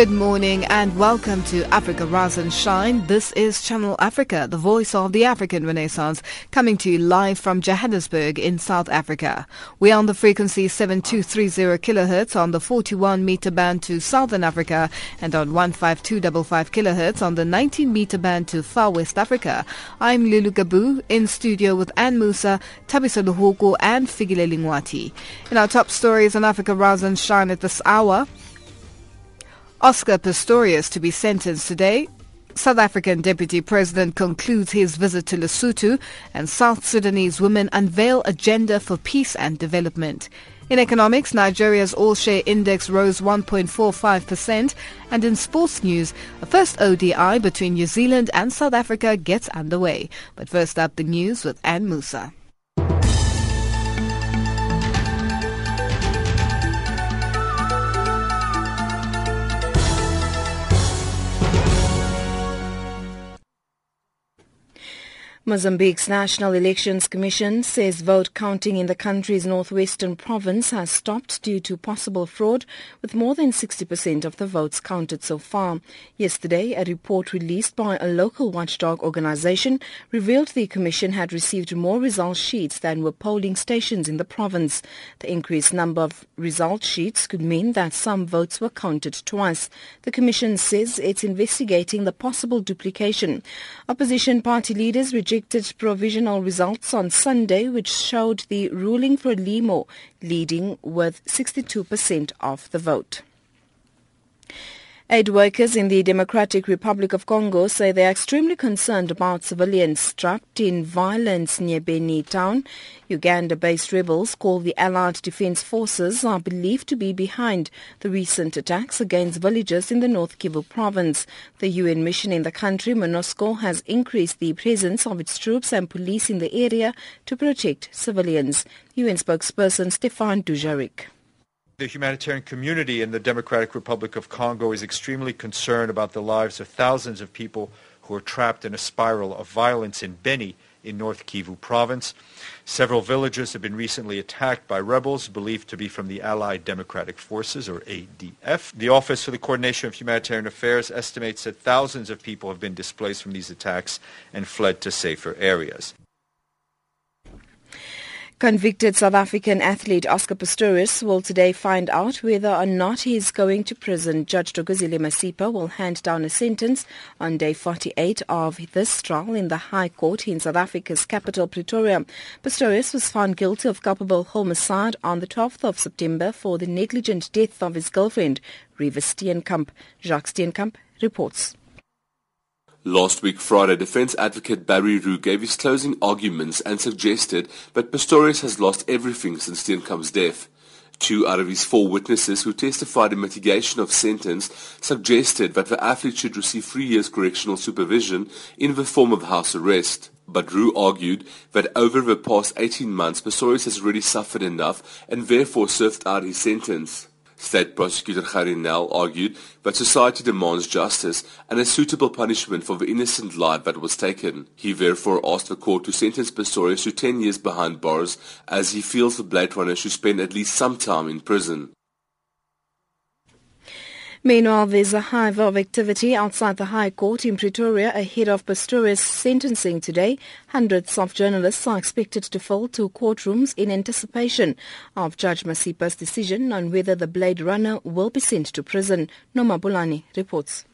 Good morning and welcome to Africa Rise and Shine. This is Channel Africa, the voice of the African Renaissance, coming to you live from Johannesburg in South Africa. We are on the frequency 7230 kilohertz on the 41 meter band to Southern Africa and on 15255 kilohertz on the 19 meter band to Far West Africa. I'm Lulu Gabu in studio with Ann Musa, Tabisa Luhuku and Figile Lingwati. In our top stories on Africa Rise and Shine at this hour, Oscar Pistorius to be sentenced today. South African Deputy President concludes his visit to Lesotho and South Sudanese women unveil agenda for peace and development. In economics, Nigeria's all-share index rose 1.45% and in sports news, a first ODI between New Zealand and South Africa gets underway. But first up, the news with Ann Musa. Mozambique's National Elections Commission says vote counting in the country's northwestern province has stopped due to possible fraud, with more than 60% of the votes counted so far. Yesterday, a report released by a local watchdog organization revealed the commission had received more result sheets than were polling stations in the province. The increased number of result sheets could mean that some votes were counted twice. The commission says it's investigating the possible duplication. Opposition party leaders rejected provisional results on Sunday, which showed the ruling Frelimo leading with 62% of the vote. Aid workers in the Democratic Republic of Congo say they are extremely concerned about civilians trapped in violence near Beni town. Uganda-based rebels called the Allied Defense Forces are believed to be behind the recent attacks against villages in the North Kivu province. The UN mission in the country, MONUSCO, has increased the presence of its troops and police in the area to protect civilians. UN spokesperson Stefan Dujarric. The humanitarian community in the Democratic Republic of Congo is extremely concerned about the lives of thousands of people who are trapped in a spiral of violence in Beni in North Kivu province. Several villages have been recently attacked by rebels believed to be from the Allied Democratic Forces, or ADF. The Office for the Coordination of Humanitarian Affairs estimates that thousands of people have been displaced from these attacks and fled to safer areas. Convicted South African athlete Oscar Pistorius will today find out whether or not he is going to prison. Judge Thokozile Masipa will hand down a sentence on day 48 of this trial in the High Court in South Africa's capital, Pretoria. Pistorius was found guilty of culpable homicide on the 12th of September for the negligent death of his girlfriend, Reeva Steenkamp. Jacques Steenkamp reports. Last week Friday, defense advocate Barry Roux gave his closing arguments and suggested that Pistorius has lost everything since Steenkamp's death. Two out of his four witnesses who testified in mitigation of sentence suggested that the athlete should receive three years correctional supervision in the form of house arrest. But Roux argued that over the past 18 months, Pistorius has already suffered enough and therefore served out his sentence. State Prosecutor Gerrie Nel argued that society demands justice and a suitable punishment for the innocent life that was taken. He therefore asked the court to sentence Pistorius to 10 years behind bars as he feels the Blade Runner should spend at least some time in prison. Meanwhile, there's a hive of activity outside the High Court in Pretoria ahead of Pistorius' sentencing today. Hundreds of journalists are expected to fill two courtrooms in anticipation of Judge Masipa's decision on whether the Blade Runner will be sent to prison. Noma Bulani reports.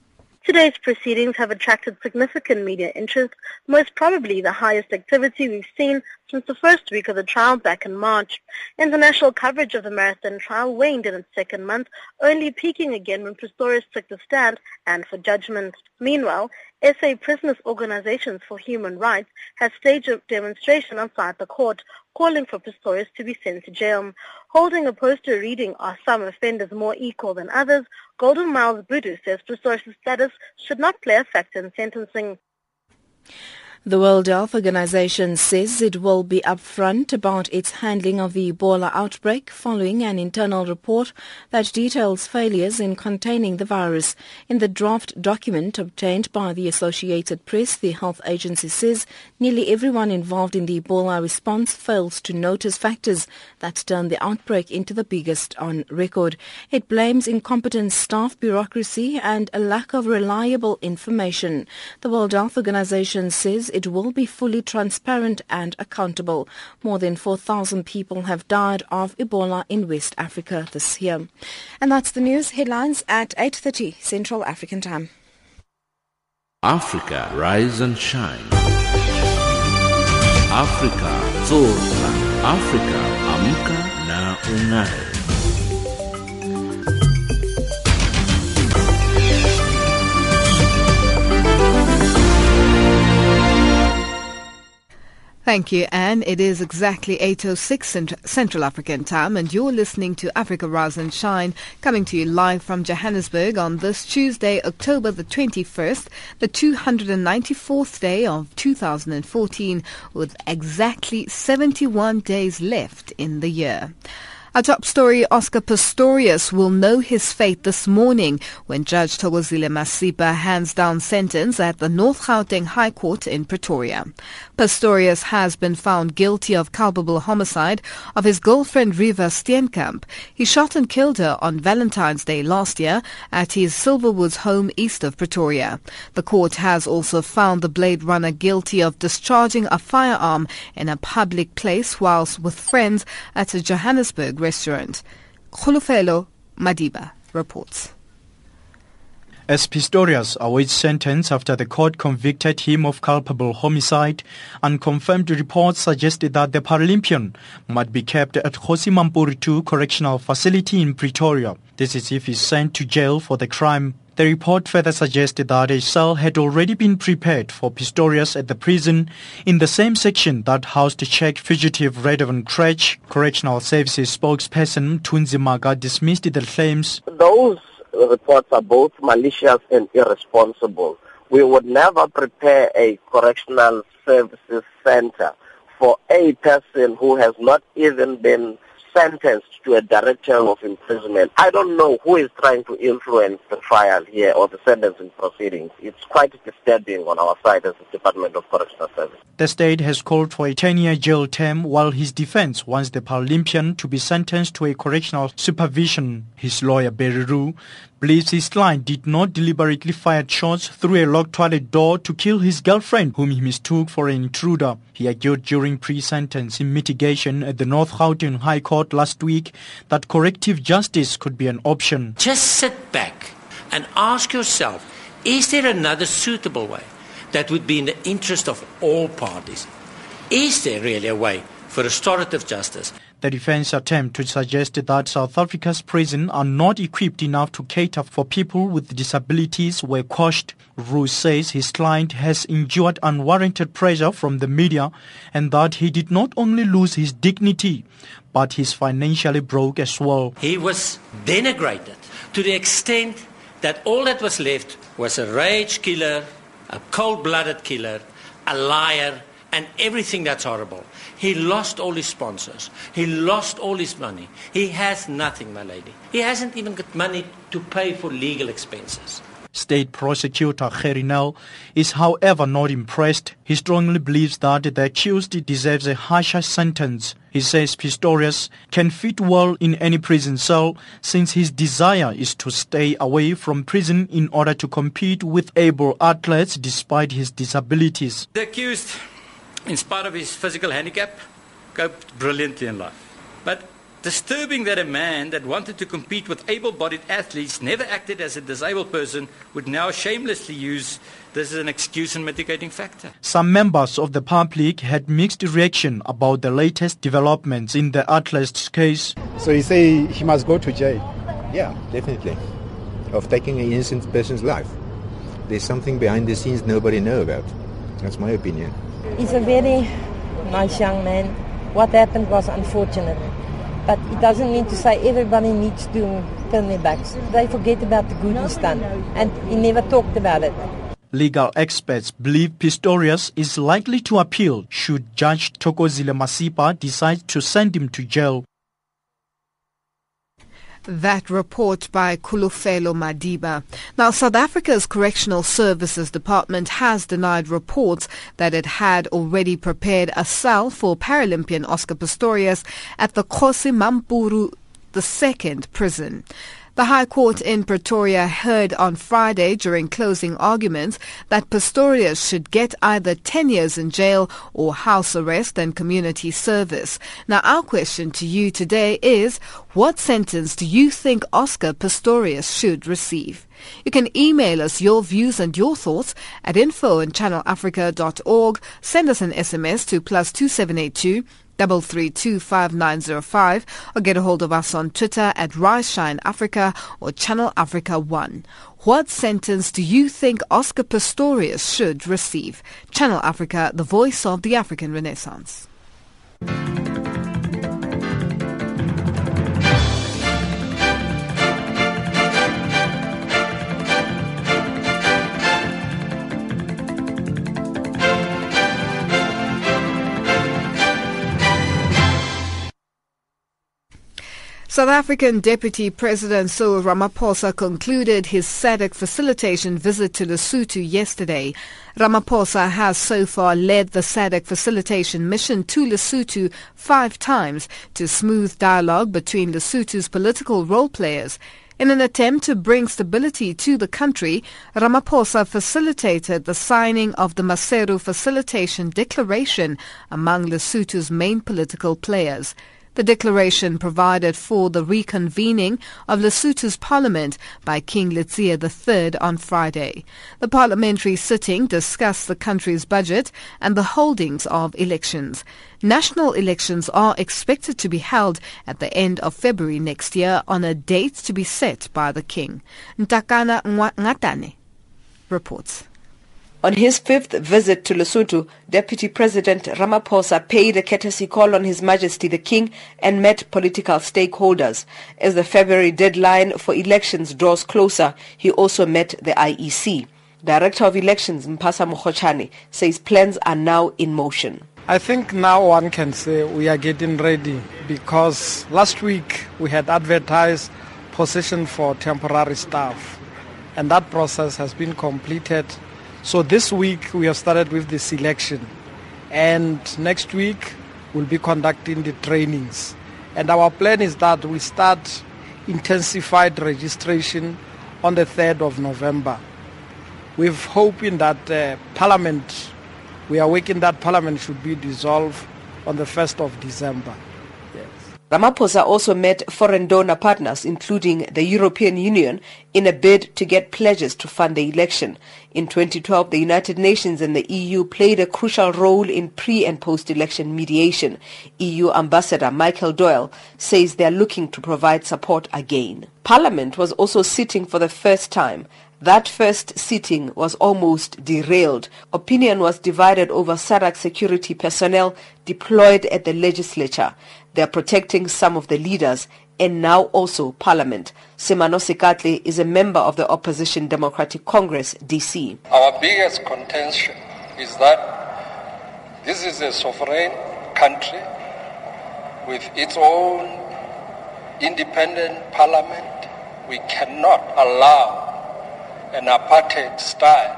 Today's proceedings have attracted significant media interest, most probably the highest activity we've seen since the first week of the trial back in March. International coverage of the marathon trial waned in its second month, only peaking again when Pistorius took the stand and for judgment. Meanwhile, SA Prisoners Organizations for Human Rights has staged a demonstration outside the court calling for Pistorius to be sent to jail. Holding a poster reading, Are some offenders more equal than others? Golden Miles Bhudu says Pistorius' status should not play a factor in sentencing. The World Health Organization says it will be upfront about its handling of the Ebola outbreak following an internal report that details failures in containing the virus. In the draft document obtained by the Associated Press, the health agency says nearly everyone involved in the Ebola response fails to notice factors that turned the outbreak into the biggest on record. It blames incompetent staff bureaucracy and a lack of reliable information. The World Health Organization says it will be fully transparent and accountable. More than 4,000 people have died of Ebola in West Africa this year. And that's the news headlines at 8.30 Central African Time. Africa, rise and shine. Africa, zorka. Africa, amka na ungae. Thank you, Anne. It is exactly 8.06 Central African time and you're listening to Africa Rise and Shine coming to you live from Johannesburg on this Tuesday, October the 21st, the 294th day of 2014 with exactly 71 days left in the year. Our top story, Oscar Pistorius will know his fate this morning when Judge Thokozile Masipa hands down sentence at the North Gauteng High Court in Pretoria. Pistorius has been found guilty of culpable homicide of his girlfriend Reeva Steenkamp. He shot and killed her on Valentine's Day last year at his Silverwoods home east of Pretoria. The court has also found the Blade Runner guilty of discharging a firearm in a public place whilst with friends at a Johannesburg restaurant. Khulufelo Madiba reports. As Pistorius awaits sentence after the court convicted him of culpable homicide, unconfirmed reports suggested that the Paralympian might be kept at 2 Correctional Facility in Pretoria. This is if he's sent to jail for the crime. The report further suggested that a cell had already been prepared for Pistorius at the prison in the same section that housed Czech fugitive Radovan Krejcir. Correctional Services spokesperson Tunzi Maga dismissed the claims. Those reports are both malicious and irresponsible. We would never prepare a correctional services center for a person who has not even been sentenced to a direct term of imprisonment. I don't know who is trying to influence the trial here or the sentencing proceedings. It's quite disturbing on our side as the Department of Correctional Service. The state has called for a 10-year jail term while his defense wants the Paralympian to be sentenced to a correctional supervision. His lawyer, Barry believes his client did not deliberately fire shots through a locked toilet door to kill his girlfriend, whom he mistook for an intruder. He argued during pre-sentencing mitigation at the North Gauteng High Court last week that corrective justice could be an option. Just sit back and ask yourself, is there another suitable way that would be in the interest of all parties? Is there really a way for restorative justice? The defense attempt to suggest that South Africa's prisons are not equipped enough to cater for people with disabilities were quashed. Roux says his client has endured unwarranted pressure from the media and that he did not only lose his dignity, but he's financially broke as well. He was denigrated to the extent that all that was left was a rage killer, a cold-blooded killer, a liar, and everything that's horrible. He lost all his sponsors. He lost all his money. He has nothing, my lady. He hasn't even got money to pay for legal expenses. State prosecutor Gerrie Nel is however not impressed. He strongly believes that the accused deserves a harsher sentence. He says Pistorius can fit well in any prison cell since his desire is to stay away from prison in order to compete with able athletes despite his disabilities. The accused in spite of his physical handicap, coped brilliantly in life. But disturbing that a man that wanted to compete with able bodied athletes, never acted as a disabled person, would now shamelessly use this as an excuse and mitigating factor. Some members of the public had mixed reaction about the latest developments in the athlete's case. So you say he must go to jail? Yeah, definitely. Of taking an innocent person's life. There's something behind the scenes nobody know about. That's my opinion. He's a very nice young man. What happened was unfortunate. But it doesn't mean to say everybody needs to turn their backs. They forget about the good he's done. And he never talked about it. Legal experts believe Pistorius is likely to appeal should Judge Thokozile Masipa decide to send him to jail. That report by Kulufelo Madiba. Now, South Africa's Correctional Services Department has denied reports that it had already prepared a cell for Paralympian Oscar Pistorius at the Kgosi Mampuru II prison. The High Court in Pretoria heard on Friday during closing arguments that Pistorius should get either 10 years in jail or house arrest and community service. Now, our question to you today is, what sentence do you think Oscar Pistorius should receive? You can email us your views and your thoughts at info at channelafrica.org. Send us an SMS to plus 2782 double three two five nine zero five or get a hold of us on Twitter at Rise Africa or Channel Africa One. What sentence do you think Oscar Pistorius should receive? Channel Africa, the voice of the African Renaissance. South African Deputy President Cyril Ramaphosa concluded his SADC facilitation visit to Lesotho yesterday. Ramaphosa has so far led the SADC facilitation mission to Lesotho five times to smooth dialogue between Lesotho's political role players. In an attempt to bring stability to the country, Ramaphosa facilitated the signing of the Maseru Facilitation Declaration among Lesotho's main political players. The declaration provided for the reconvening of Lesotho's parliament by King Letsie III on Friday. The parliamentary sitting discussed the country's budget and the holdings of elections. National elections are expected to be held at the end of February next year on a date to be set by the king. Ntakana Ngatane reports. On his fifth visit to Lesotho, Deputy President Ramaphosa paid a courtesy call on His Majesty the King and met political stakeholders. As the February deadline for elections draws closer, he also met the IEC. Director of Elections Mpasa Mokgochane says plans are now in motion. I think now one can say we are getting ready because last week we had advertised position for temporary staff and that process has been completed so this week we have started with the selection and next week we'll be conducting the trainings. And our plan is that we start intensified registration on the 3rd of November. We're hoping that uh, Parliament, we are working that Parliament should be dissolved on the 1st of December. Ramaphosa also met foreign donor partners, including the European Union, in a bid to get pledges to fund the election. In 2012, the United Nations and the EU played a crucial role in pre- and post-election mediation. EU Ambassador Michael Doyle says they are looking to provide support again. Parliament was also sitting for the first time. That first sitting was almost derailed. Opinion was divided over SADC security personnel deployed at the legislature. They are protecting some of the leaders and now also Parliament. Semano Sekatle is a member of the Opposition Democratic Congress, DC. Our biggest contention is that this is a sovereign country with its own independent parliament. We cannot allow an apartheid style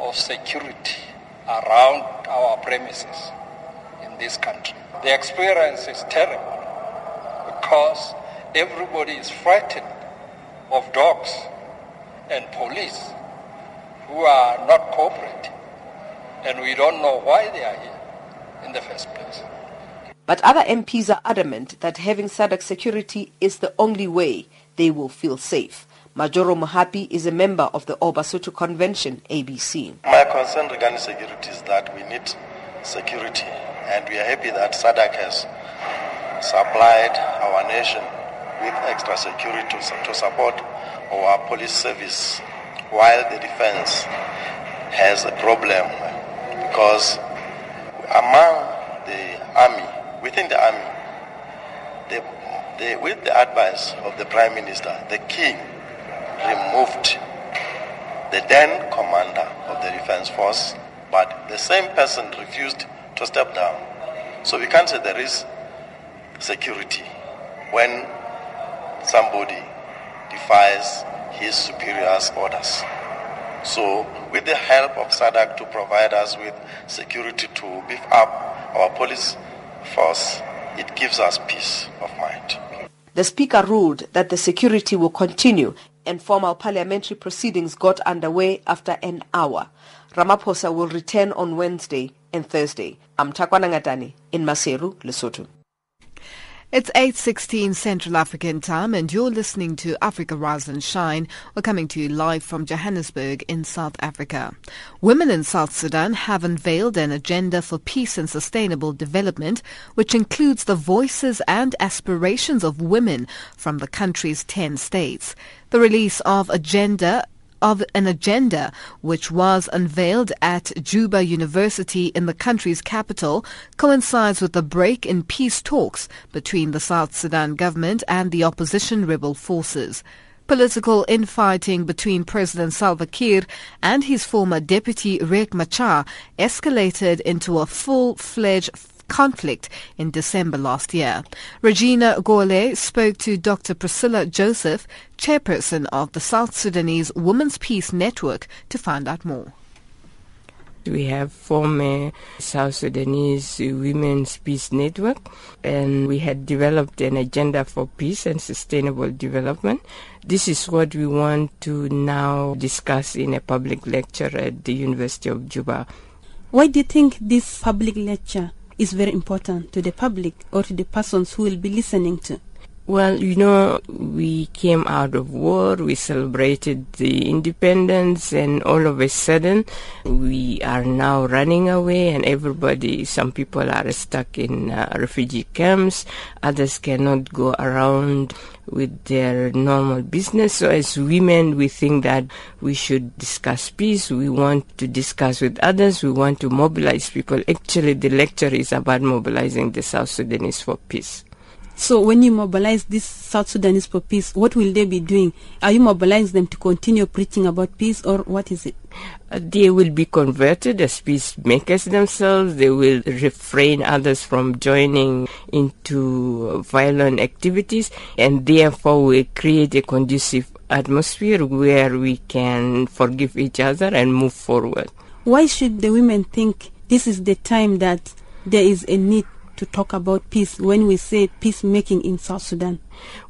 of security around our premises in this country. The experience is terrible because everybody is frightened of dogs and police who are not cooperating. And we don't know why they are here in the first place. But other MPs are adamant that having SADC security is the only way they will feel safe. Majoro Muhapi is a member of the All Basotho Convention, ABC. My concern regarding security is that we need security and we are happy that SADC has supplied our nation with extra security to, support our police service while the defense has a problem because among the army, within the army, with the advice of the prime minister, the king removed the then commander of the defense force, but the same person refused to step down. So we can't say there is security when somebody defies his superior's orders. So with the help of SADC to provide us with security to beef up our police force, it gives us peace of mind. The Speaker ruled that the security will continue and formal parliamentary proceedings got underway after an hour. Ramaphosa will return on Wednesday and Thursday. I'm Takwana Ngatani in Maseru, Lesotho. It's 8.16 Central African Time and you're listening to Africa Rise and Shine. We're coming to you live from Johannesburg in South Africa. Women in South Sudan have unveiled an agenda for peace and sustainable development, which includes the voices and aspirations of women from the country's 10 states. The release of Agenda of an agenda which was unveiled at Juba University in the country's capital coincides with the break in peace talks between the South Sudan government and the opposition rebel forces. Political infighting between President Salva Kiir and his former deputy Riek Machar escalated into a full-fledged conflict in December last year. Regina Gole spoke to Dr. Priscilla Joseph, chairperson of the South Sudanese Women's Peace Network, to find out more. We have former South Sudanese Women's Peace Network, and we had developed an agenda for peace and sustainable development. This is what we want to now discuss in a public lecture at the University of Juba. Why do you think this public lecture is very important to the public or to the persons who will be listening to? Well, you know, we came out of war, we celebrated the independence, and all of a sudden we are now running away, and everybody, some people are stuck in uh, refugee camps, others cannot go around with their normal business. So as women, we think that we should discuss peace. We want to discuss with others. We want to mobilize people. Actually, the lecture is about mobilizing the South Sudanese for peace. So when you mobilize these South Sudanese for peace, what will they be doing? Are you mobilizing them to continue preaching about peace or what is it? Uh, they will be converted as peacemakers themselves. They will refrain others from joining into violent activities and therefore will create a conducive atmosphere where we can forgive each other and move forward. Why should the women think this is the time that there is a need to talk about peace when we say peacemaking in South Sudan?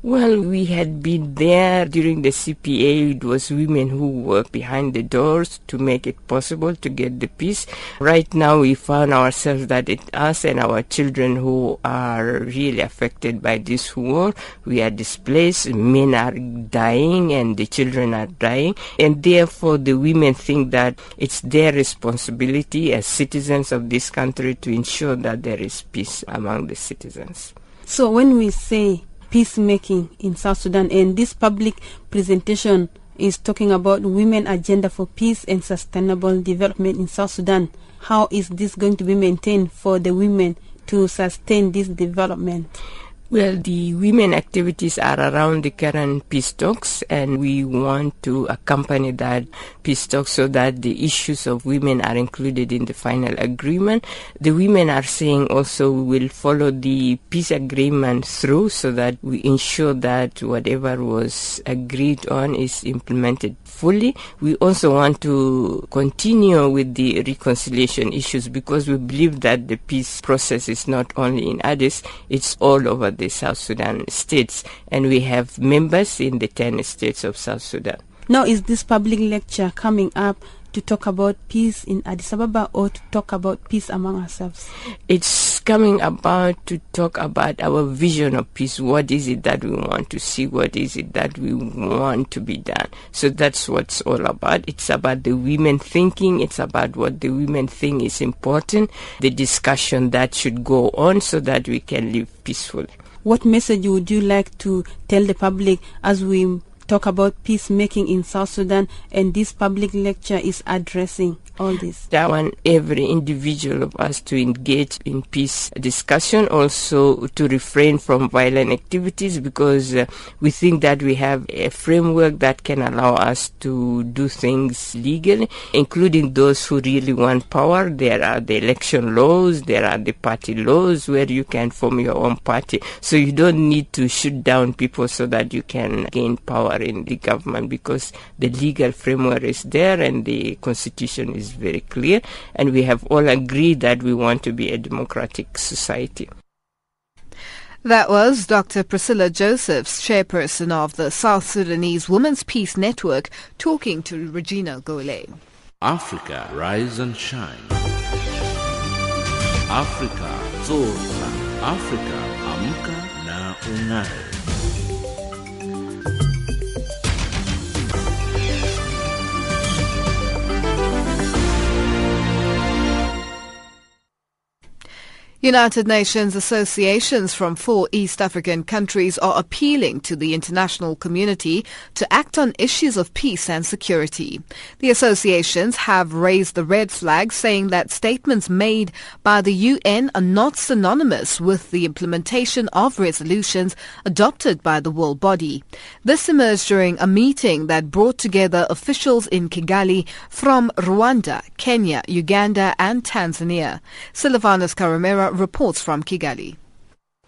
Well, we had been there during the CPA. It was women who worked behind the doors to make it possible to get the peace. Right now, we found ourselves that it's us and our children who are really affected by this war. We are displaced. Men are dying and the children are dying. And therefore, the women think that it's their responsibility as citizens of this country to ensure that there is peace among the citizens. So when we say peacemaking in South Sudan. And this public presentation is talking about women agenda for peace and sustainable development in South Sudan. How is this going to be maintained for the women to sustain this development? Well, the women activities are around the current peace talks, and we want to accompany that peace talks so that the issues of women are included in the final agreement. The women are saying also we will follow the peace agreement through so that we ensure that whatever was agreed on is implemented fully. We also want to continue with the reconciliation issues because we believe that the peace process is not only in Addis, it's all over the South Sudan states, and we have members in the 10 states of South Sudan. Now, is this public lecture coming up to talk about peace in Addis Ababa or to talk about peace among ourselves? It's coming about to talk about our vision of peace. What is it that we want to see? What is it that we want to be done? So that's what's all about. It's about the women thinking. It's about what the women think is important, the discussion that should go on so that we can live peacefully. What message would you like to tell the public as we talk about peacemaking in South Sudan, and this public lecture is addressing all this. I want every individual of us to engage in peace discussion, also to refrain from violent activities because uh, we think that we have a framework that can allow us to do things legally, including those who really want power. There are the election laws, there are the party laws where you can form your own party. So you don't need to shoot down people so that you can gain power in the government because the legal framework is there and the constitution is very clear. And we have all agreed that we want to be a democratic society. That was Dr. Priscilla Josephs, chairperson of the South Sudanese Women's Peace Network, talking to Regina Gole. Africa, rise and shine. Africa, zorka. Africa, amka na ungae. United Nations associations from four East African countries are appealing to the international community to act on issues of peace and security. The associations have raised the red flag saying that statements made by the UN are not synonymous with the implementation of resolutions adopted by the world body. This emerged during a meeting that brought together officials in Kigali from Rwanda, Kenya, Uganda and Tanzania. Silvanus Karemera reports from Kigali.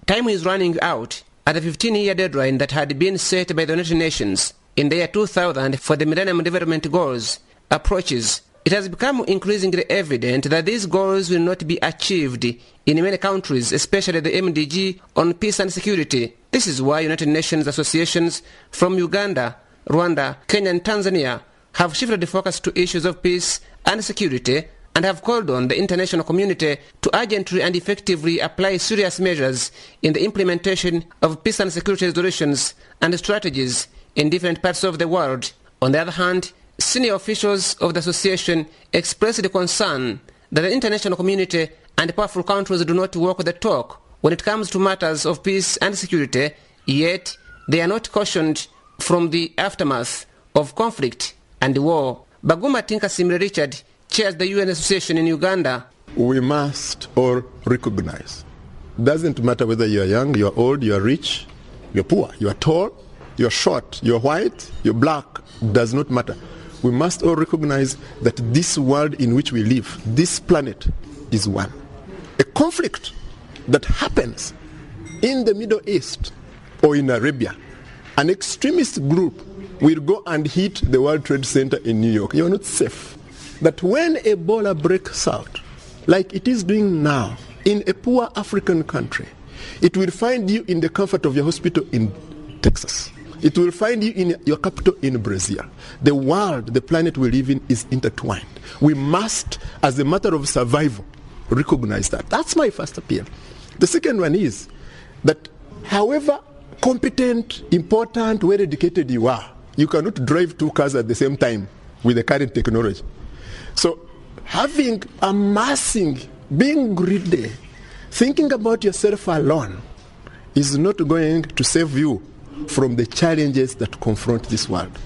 Time is running out at the 15-year deadline that had been set by the United Nations in the year 2000 for the Millennium Development Goals approaches. It has become increasingly evident that these goals will not be achieved in many countries, especially the MDG on peace and security. This is why United Nations associations from Uganda, Rwanda, Kenya and Tanzania have shifted the focus to issues of peace and security and have called on the international community to urgently and effectively apply serious measures in the implementation of peace and security resolutions and strategies in different parts of the world. On the other hand, senior officials of the association expressed the concern that the international community and powerful countries do not walk the talk when it comes to matters of peace and security, yet they are not cautioned from the aftermath of conflict and war. Baguma Tinkasimre Richard chairs the UN Association in Uganda. We must all recognize. Doesn't matter whether you are young, you are old, you are rich, you are poor, you are tall, you are short, you are white, you are black. Does not matter. We must all recognize that this world in which we live, this planet, is one. A conflict that happens in the Middle East or in Arabia, an extremist group will go and hit the World Trade Center in New York. You are not safe that when Ebola breaks out, like it is doing now in a poor African country, it will find you in the comfort of your hospital in Texas. It will find you in your capital in Brazil. The world, the planet we live in is intertwined. We must, as a matter of survival, recognize that. That's my first appeal. The second one is that however competent, important, well educated you are, you cannot drive two cars at the same time with the current technology. So having, amassing, being greedy, thinking about yourself alone is not going to save you from the challenges that confront this world.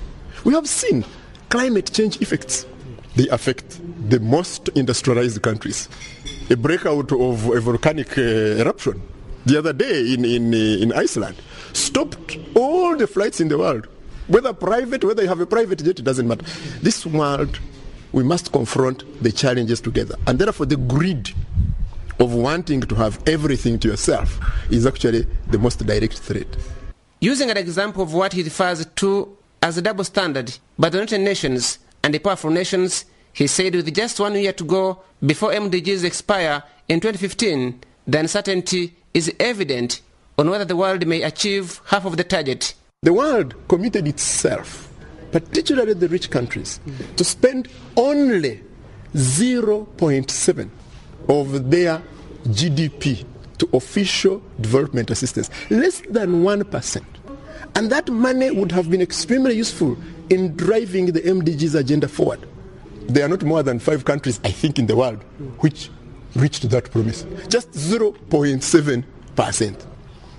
We have seen climate change effects. They affect the most industrialized countries. A breakout of a volcanic uh, eruption the other day in, in, uh, in Iceland stopped all the flights in the world. Whether private, whether you have a private jet, it doesn't matter. This world we must confront the challenges together. And therefore, the greed of wanting to have everything to yourself is actually the most direct threat. Using an example of what he refers to as a double standard by the United Nations and the powerful nations, he said with just one year to go before MDGs expire in 2015, the uncertainty is evident on whether the world may achieve half of the target. The world committed itself particularly the rich countries, to spend only 0.7 of their GDP to official development assistance, less than 1%. And that money would have been extremely useful in driving the MDG's agenda forward. There are not more than five countries, I think, in the world which reached that promise. Just 0.7%.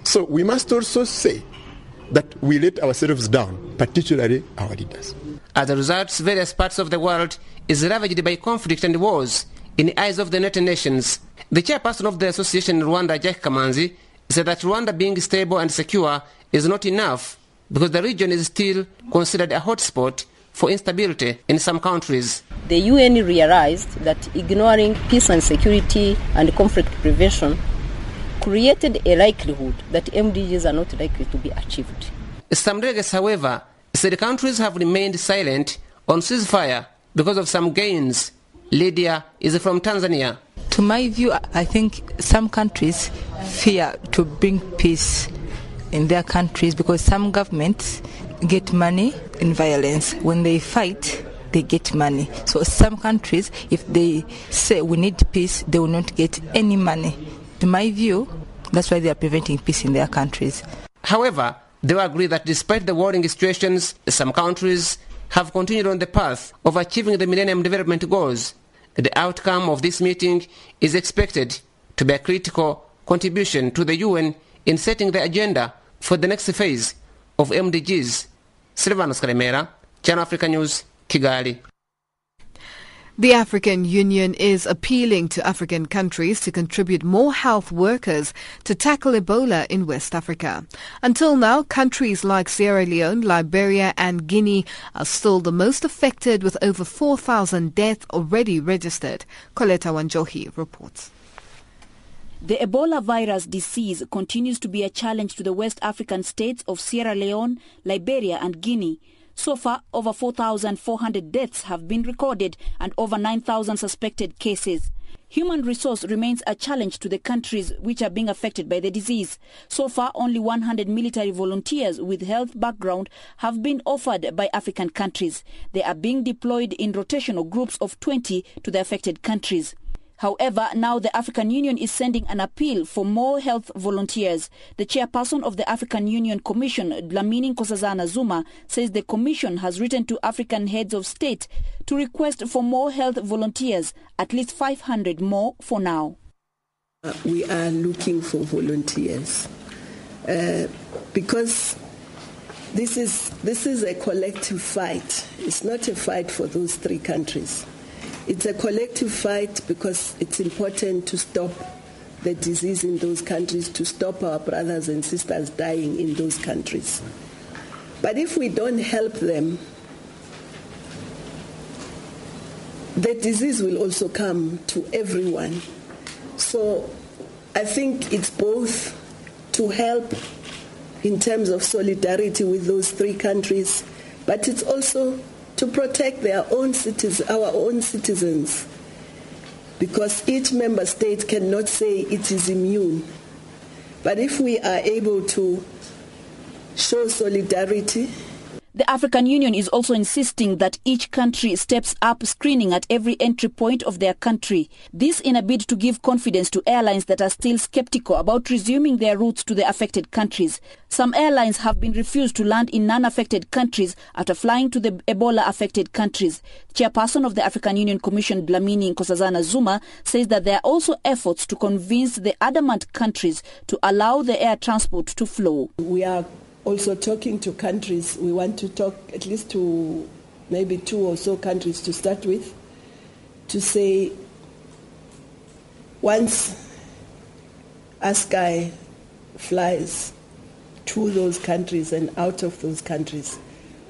So we must also say that we let ourselves down particularly our leaders. As a result, various parts of the world is ravaged by conflict and wars in the eyes of the United Nations. The chairperson of the association in Rwanda, Jack Kamanzi, said that Rwanda being stable and secure is not enough because the region is still considered a hotspot for instability in some countries. The UN realized that ignoring peace and security and conflict prevention created a likelihood that MDGs are not likely to be achieved. Some delegates, however, said countries have remained silent on ceasefire because of some gains. Lydia is from Tanzania. To my view, I think some countries fear to bring peace in their countries because some governments get money in violence. When they fight, they get money. So some countries, if they say we need peace, they will not get any money. In my view, that's why they are preventing peace in their countries. However, they agree that despite the warring situations, some countries have continued on the path of achieving the Millennium Development Goals. The outcome of this meeting is expected to be a critical contribution to the UN in setting the agenda for the next phase of MDGs. Silvanus Karemera, Channel Africa News, Kigali. The African Union is appealing to African countries to contribute more health workers to tackle Ebola in West Africa. Until now, countries like Sierra Leone, Liberia and Guinea are still the most affected with over 4,000 deaths already registered. Coletta Wanjohi reports. The Ebola virus disease continues to be a challenge to the West African states of Sierra Leone, Liberia and Guinea. So far, over 4,400 deaths have been recorded and over 9,000 suspected cases. Human resource remains a challenge to the countries which are being affected by the disease. So far, only 100 military volunteers with health background have been offered by African countries. They are being deployed in rotational groups of 20 to the affected countries. However, now the African Union is sending an appeal for more health volunteers. The chairperson of the African Union Commission, Dlamini Nkosazana Zuma, says the Commission has written to African heads of state to request for more health volunteers, at least 500 more for now. Uh, we are looking for volunteers uh, because this is, this is a collective fight. It's not a fight for those three countries. It's a collective fight because it's important to stop the disease in those countries, to stop our brothers and sisters dying in those countries. But if we don't help them, the disease will also come to everyone. So I think it's both to help in terms of solidarity with those three countries, but it's also to protect their own citizens, our own citizens, because each member state cannot say it is immune. But if we are able to show solidarity, the African Union is also insisting that each country steps up screening at every entry point of their country. This in a bid to give confidence to airlines that are still skeptical about resuming their routes to the affected countries. Some airlines have been refused to land in non-affected countries after flying to the Ebola-affected countries. Chairperson of the African Union Commission, Dlamini Nkosazana Zuma, says that there are also efforts to convince the adamant countries to allow the air transport to flow. We are also talking to countries. We want to talk at least to maybe two or so countries to start with to say once ASKY flies to those countries and out of those countries,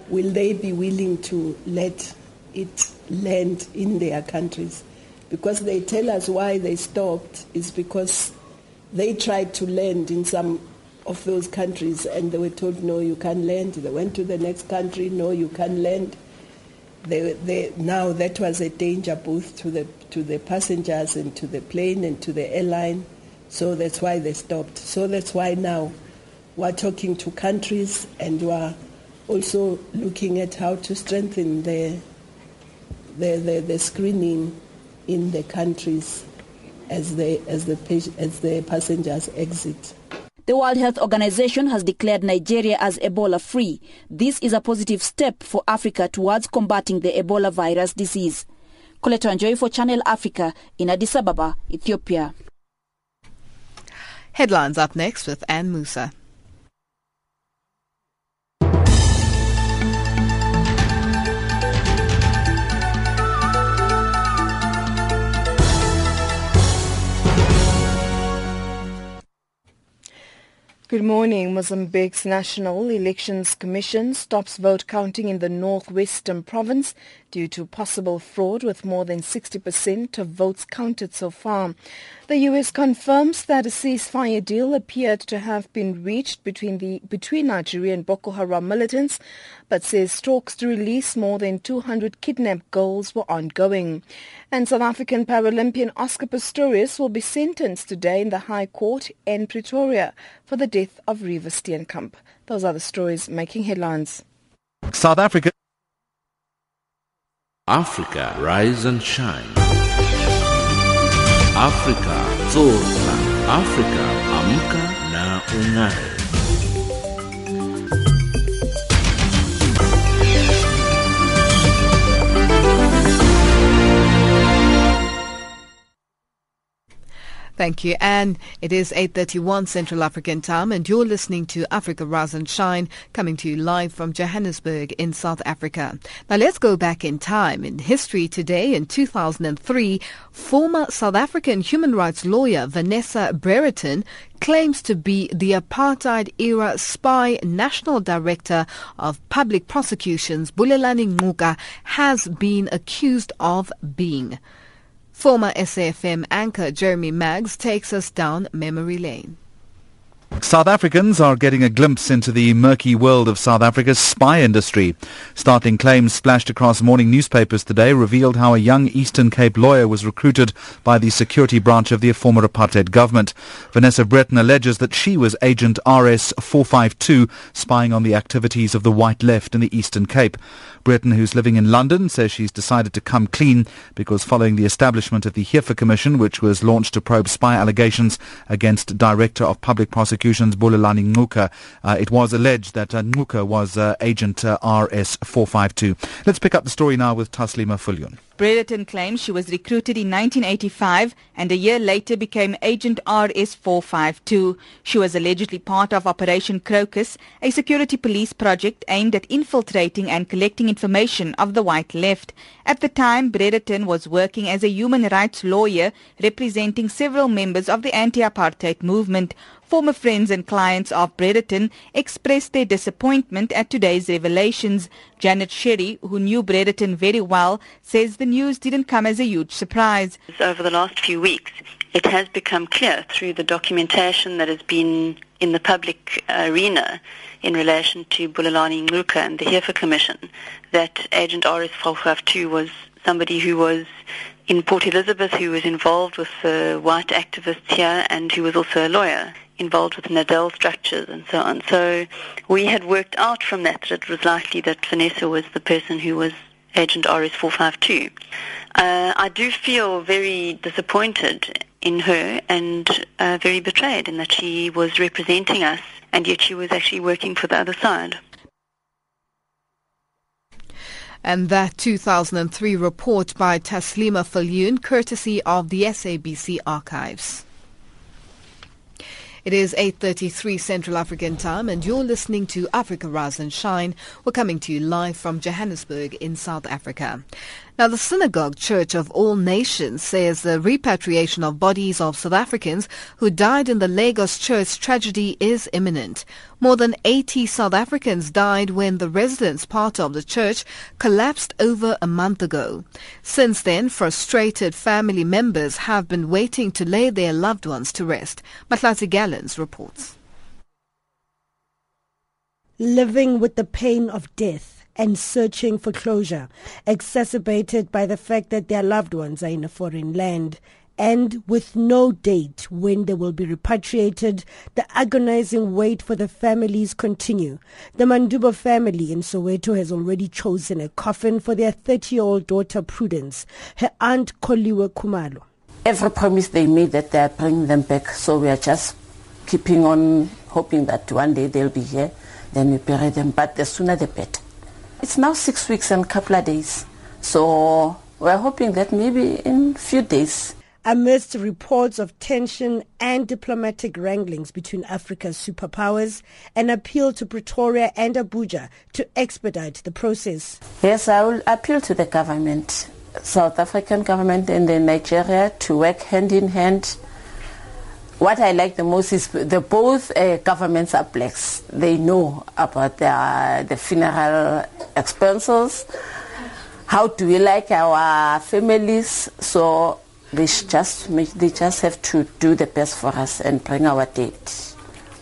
will they be willing to let it land in their countries? Because they tell us why they stopped is because they tried to land in some of those countries and they were told, no, you can't land. They went to the next country, no, you can't land. They, they, now that was a danger both to the, to the passengers and to the plane and to the airline. So that's why they stopped. So that's why now we're talking to countries and we're also looking at how to strengthen the, the, the, the screening in the countries as the, as, the, as the passengers exit. The World Health Organization has declared Nigeria as Ebola free. This is a positive step for Africa towards combating the Ebola virus disease. Coletta Wanjohi for Channel Africa in Addis Ababa, Ethiopia. Headlines up next with Anne Musa. Good morning. Mozambique's National Elections Commission stops vote counting in the northwestern province due to possible fraud with more than 60% of votes counted so far. The US confirms that a ceasefire deal appeared to have been reached between the between Nigeria and Boko Haram militants, but says talks to release more than 200 kidnapped girls were ongoing. And South African Paralympian Oscar Pistorius will be sentenced today in the High Court in Pretoria for the death of Reeva Steenkamp. Those are the stories making headlines. South Africa Africa, rise and shine. Africa, zorka. Africa, amka na ung'are. Thank you. And it is 8.31 Central African time and you're listening to Africa Rise and Shine coming to you live from Johannesburg in South Africa. Now let's go back in time. In history today in 2003, former South African human rights lawyer Vanessa Brereton claims to be the apartheid-era spy national director of public prosecutions Bulelani Ngcuka has been accused of being. Former SAFM anchor Jeremy Maggs takes us down memory lane. South Africans are getting a glimpse into the murky world of South Africa's spy industry. Startling claims splashed across morning newspapers today revealed how a young Eastern Cape lawyer was recruited by the security branch of the former apartheid government. Vanessa Brereton alleges that she was agent RS-452 spying on the activities of the white left in the Eastern Cape. Brereton, who's living in London, says she's decided to come clean because following the establishment of the Hefer Commission, which was launched to probe spy allegations against Director of Public Prosecutions Bulelani Ngcuka, uh, it was alleged that uh, Ngcuka was uh, agent uh, RS452. Let's pick up the story now with Taslima Fulyun. Brereton claims she was recruited in 1985 and a year later became Agent RS-452. She was allegedly part of Operation Crocus, a security police project aimed at infiltrating and collecting information of the white left. At the time, Brereton was working as a human rights lawyer representing several members of the anti-apartheid movement. Former friends and clients of Brereton expressed their disappointment at today's revelations. Janet Sherry, who knew Brereton very well, says the news didn't come as a huge surprise. Over the last few weeks, it has become clear through the documentation that has been in the public arena in relation to Bulelani Ngcuka and the Hefer Commission that Agent RS 452 was somebody who was in Port Elizabeth who was involved with the white activists here and who was also a lawyer involved with Nadel structures and so on. So we had worked out from that that it was likely that Vanessa was the person who was Agent RS-452. Uh, I do feel very disappointed in her and uh, very betrayed in that she was representing us and yet she was actually working for the other side. And that 2003 report by Taslima Fulyun, courtesy of the SABC archives. It is 8.33 Central African time and you're listening to Africa Rise and Shine. We're coming to you live from Johannesburg in South Africa. Now, the Synagogue Church of All Nations says the repatriation of bodies of South Africans who died in the Lagos church tragedy is imminent. More than 80 South Africans died when the residence part of the church collapsed over a month ago. Since then, frustrated family members have been waiting to lay their loved ones to rest. Mahlatse Gallens reports. Living with the pain of death and searching for closure, exacerbated by the fact that their loved ones are in a foreign land and with no date when they will be repatriated, the agonizing wait for the families continue. The Manduba family in Soweto has already chosen a coffin for their 30-year-old daughter Prudence, her aunt Koliwe Kumalo. Every promise they made that they are bringing them back, so we are just keeping on hoping that one day they'll be here, then we bury them, but the sooner the better. It's now six weeks and a couple of days. So we're hoping that maybe in a few days. Amidst reports of tension and diplomatic wranglings between Africa's superpowers, an appeal to Pretoria and Abuja to expedite the process. Yes, I will appeal to the government, South African government and the Nigeria to work hand in hand what I like the most is the both uh, governments are blacks. They know about the, the funeral expenses. How do we like our families? So they just they just have to do the best for us and bring our dead,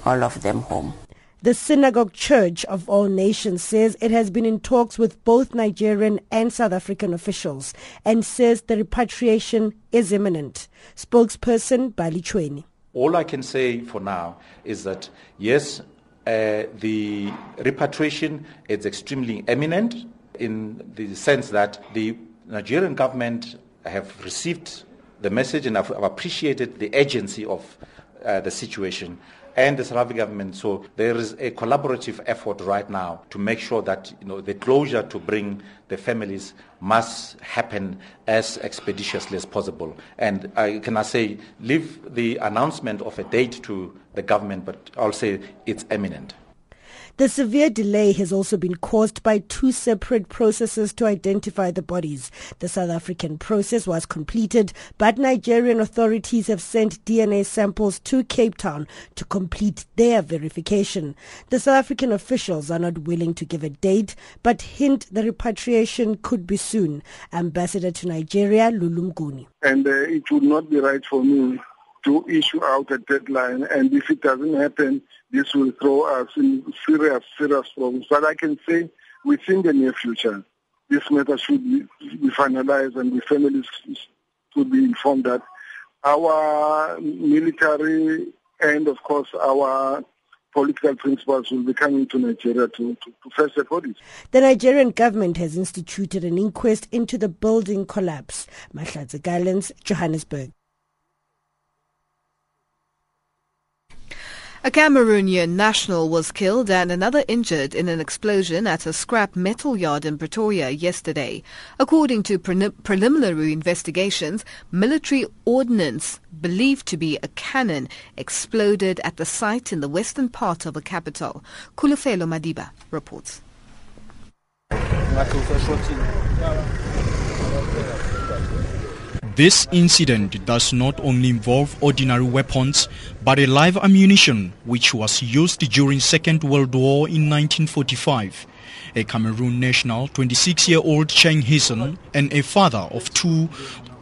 all of them home. The Synagogue Church of All Nations says it has been in talks with both Nigerian and South African officials and says the repatriation is imminent. Spokesperson Bali Chweni. All I can say for now is that yes, uh, the repatriation is extremely imminent in the sense that the Nigerian government have received the message and have appreciated the urgency of uh, the situation and the South African government. So there is a collaborative effort right now to make sure that you know the closure to bring the families must happen as expeditiously as possible. And I cannot say leave the announcement of a date to the government, but I'll say it's imminent. The severe delay has also been caused by two separate processes to identify the bodies. The South African process was completed, but Nigerian authorities have sent DNA samples to Cape Town to complete their verification. The South African officials are not willing to give a date, but hint the repatriation could be soon. Ambassador to Nigeria, Lulu Mnguni. And uh, it would not be right for me to issue out a deadline. And if it doesn't happen, this will throw us in serious, serious problems. But I can say within the near future, this matter should be, be finalized and the families should be informed that our military and, of course, our political principals will be coming to Nigeria to, to, to fetch the bodies. The Nigerian government has instituted an inquest into the building collapse. Mahlatse Gallens, Johannesburg. A Cameroonian national was killed and another injured in an explosion at a scrap metal yard in Pretoria yesterday. According to pre- preliminary investigations, military ordnance believed to be a cannon exploded at the site in the western part of the capital. Kulufelo Madiba reports. This incident does not only involve ordinary weapons, but a live ammunition which was used during Second World War in 1945. A Cameroon national, 26-year-old Cheng Hison, and a father of two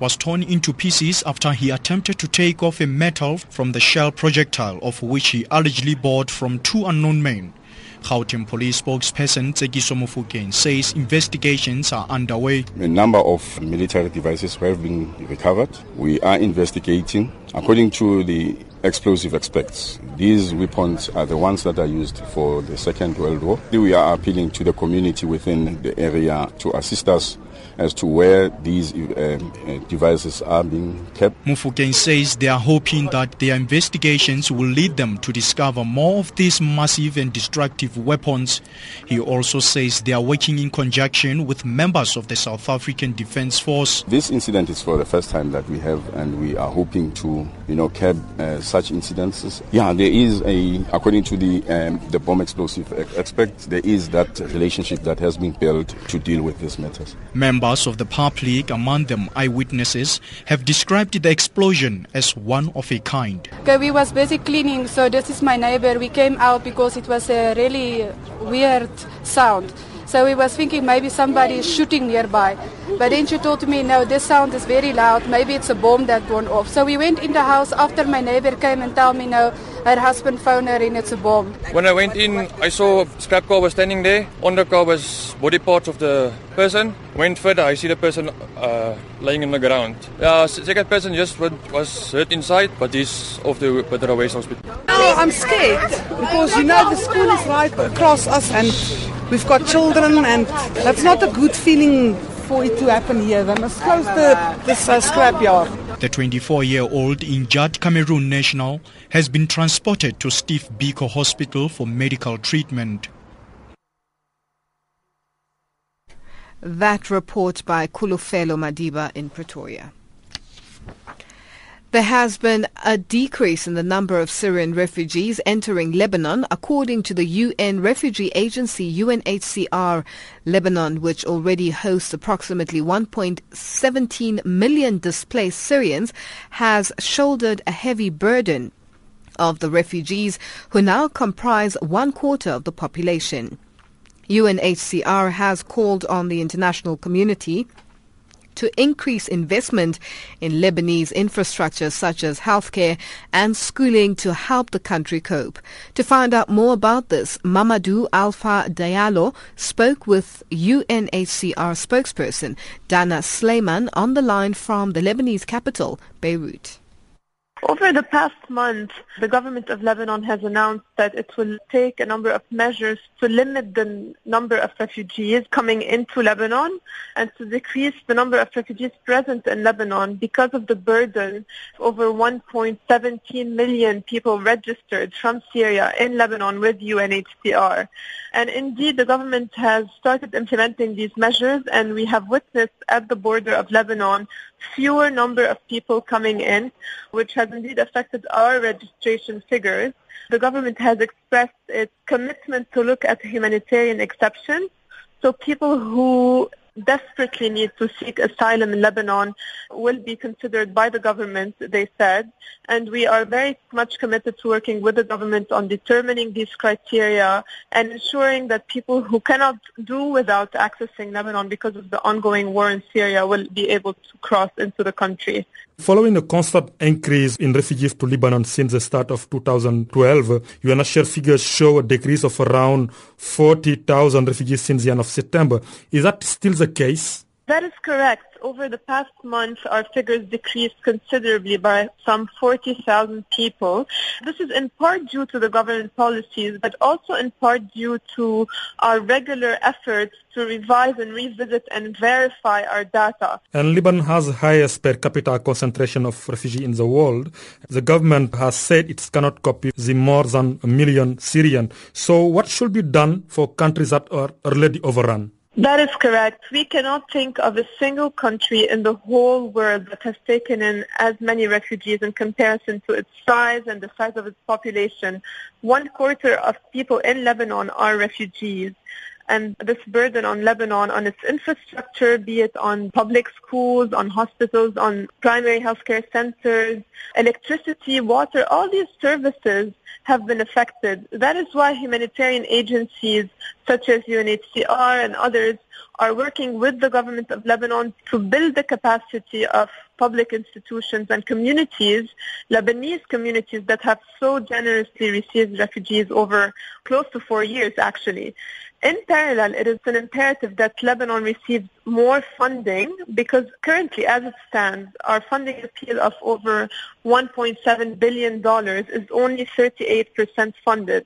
was torn into pieces after he attempted to take off a metal from the shell projectile of which he allegedly bought from two unknown men. Gauteng police spokesperson Tsekiso Mofokeng says investigations are underway. A number of military devices have been recovered. We are investigating according to the explosive experts. These weapons are the ones that are used for the Second World War. We are appealing to the community within the area to assist us as to where these um, uh, devices are being kept. Mofokeng says they are hoping that their investigations will lead them to discover more of these massive and destructive weapons. He also says they are working in conjunction with members of the South African Defence Force. This incident is for the first time that we have, and we are hoping to, you know, curb uh, such incidences. Yeah, there is a, according to the um, the bomb explosive expert, there is that relationship that has been built to deal with these matters. Members Members of the public, among them eyewitnesses, have described the explosion as one of a kind. Okay, we was busy cleaning, so this is my neighbor. We came out because it was a really weird sound. So we was thinking maybe somebody is shooting nearby. But then she told me, no, this sound is very loud. Maybe it's a bomb that went off. So we went in the house after my neighbor came and told me, no, her husband phoned her and it's a bomb. When I went in, I saw scrap car was standing there. On the car was body parts of the person. Went further, I see the person uh, laying on the ground. The second person just was hurt inside, but he's off the Better Waste Hospital. Oh, I'm scared because you know the school is right across us and we've got children and that's not a good feeling for it to happen here. They must close the, this uh, scrapyard. The 24-year-old injured Cameroon national has been transported to Steve Biko Hospital for medical treatment. That report by Kulufelo Madiba in Pretoria. There has been a decrease in the number of Syrian refugees entering Lebanon, according to the UN Refugee Agency UNHCR. Lebanon, which already hosts approximately 1.17 million displaced Syrians, has shouldered a heavy burden of the refugees who now comprise one quarter of the population. UNHCR has called on the international community to increase investment in Lebanese infrastructure such as healthcare and schooling to help the country cope. To find out more about this, Mamadou Alpha Diallo spoke with UNHCR spokesperson Dana Sleiman on the line from the Lebanese capital, Beirut. Over the past month, the government of Lebanon has announced that it will take a number of measures to limit the number of refugees coming into Lebanon and to decrease the number of refugees present in Lebanon because of the burden over 1.17 million people registered from Syria in Lebanon with UNHCR. And indeed, the government has started implementing these measures, and we have witnessed at the border of Lebanon fewer number of people coming in, which has indeed affected our registration figures. The government has expressed its commitment to look at humanitarian exceptions. So people who desperately need to seek asylum in Lebanon will be considered by the government, they said. And we are very much committed to working with the government on determining these criteria and ensuring that people who cannot do without accessing Lebanon because of the ongoing war in Syria will be able to cross into the country. Following a constant increase in refugees to Lebanon since the start of 2012, UNHCR figures show a decrease of around 40,000 refugees since the end of September. Is that still the case? That is correct. Over the past month, our figures decreased considerably by some 40,000 people. This is in part due to the government policies, but also in part due to our regular efforts to revise and revisit and verify our data. And Lebanon has the highest per capita concentration of refugees in the world. The government has said it cannot copy the more than a million Syrian. So what should be done for countries that are already overrun? That is correct. We cannot think of a single country in the whole world that has taken in as many refugees in comparison to its size and the size of its population. One quarter of people in Lebanon are refugees. And this burden on Lebanon, on its infrastructure, be it on public schools, on hospitals, on primary healthcare centers, electricity, water, all these services have been affected. That is why humanitarian agencies such as UNHCR and others are working with the government of Lebanon to build the capacity of public institutions and communities, Lebanese communities that have so generously received refugees over close to four years actually. In parallel, it is an imperative that Lebanon receives more funding because currently, as it stands, our funding appeal of over $1.7 billion is only 38% funded.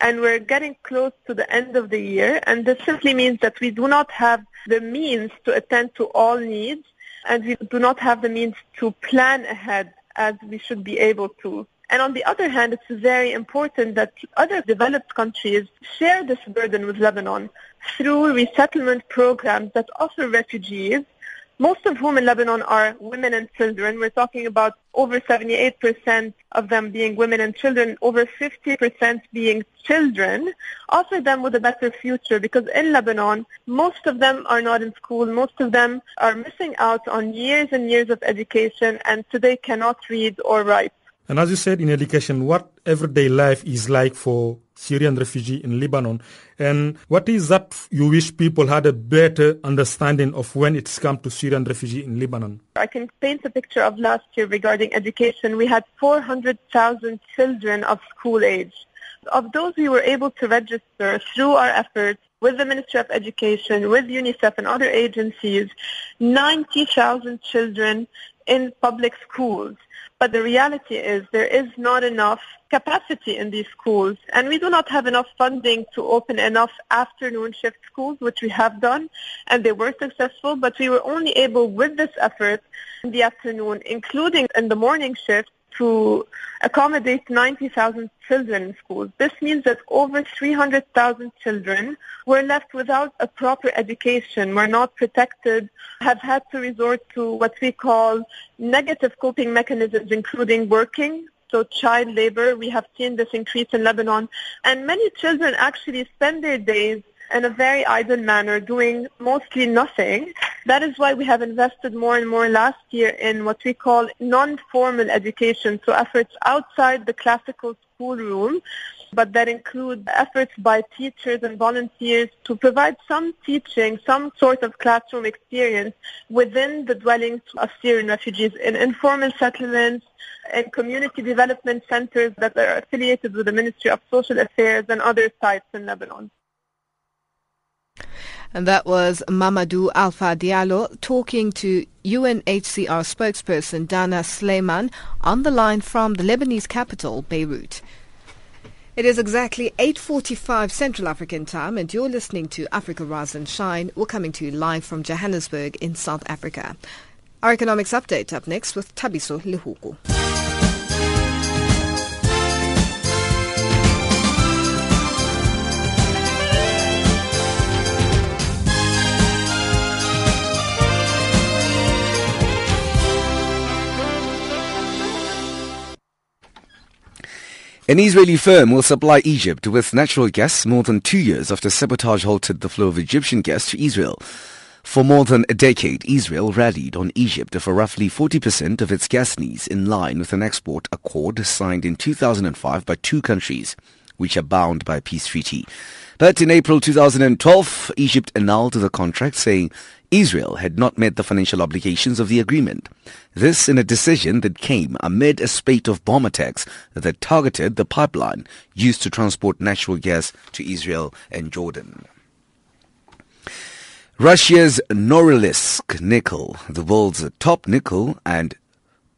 And we're getting close to the end of the year, and this simply means that we do not have the means to attend to all needs, and we do not have the means to plan ahead as we should be able to. And on the other hand, it's very important that other developed countries share this burden with Lebanon through resettlement programs that offer refugees, most of whom in Lebanon are women and children. We're talking about over 78% of them being women and children, over 50% being children, offer them with a better future because in Lebanon, most of them are not in school. Most of them are missing out on years and years of education and today cannot read or write. And as you said in education, what everyday life is like for Syrian refugee in Lebanon, and what is that you wish people had a better understanding of when it's come to Syrian refugee in Lebanon? I can paint a picture of last year regarding education. We had 400,000 children of school age. Of those we were able to register through our efforts with the Ministry of Education, with UNICEF and other agencies, 90,000 children in public schools. But the reality is there is not enough capacity in these schools. And we do not have enough funding to open enough afternoon shift schools, which we have done. And they were successful, but we were only able with this effort in the afternoon, including in the morning shift, to accommodate 90,000 children in schools. This means that over 300,000 children were left without a proper education, were not protected, have had to resort to what we call negative coping mechanisms, including working, so child labor. We have seen this increase in Lebanon. And many children actually spend their days in a very idle manner, doing mostly nothing That is why we have invested more and more last year in what we call non-formal education, so efforts outside the classical schoolroom, but that include efforts by teachers and volunteers to provide some teaching, some sort of classroom experience within the dwellings of Syrian refugees in informal settlements and community development centers that are affiliated with the Ministry of Social Affairs and other sites in Lebanon. And that was Mamadou Alpha Diallo talking to UNHCR spokesperson Dana Sleiman on the line from the Lebanese capital, Beirut. It is exactly 8.45 Central African time and you're listening to Africa Rise and Shine. We're coming to you live from Johannesburg in South Africa. Our economics update up next with Tabiso Lehuku. An Israeli firm will supply Egypt with natural gas more than two years after sabotage halted the flow of Egyptian gas to Israel. For more than a decade, Israel rallied on Egypt for roughly 40% of its gas needs in line with an export accord signed in 2005 by two countries, which are bound by peace treaty. But in April 2012, Egypt annulled the contract saying Israel had not met the financial obligations of the agreement. This in a decision that came amid a spate of bomb attacks that targeted the pipeline used to transport natural gas to Israel and Jordan. Russia's Norilsk nickel, the world's top nickel and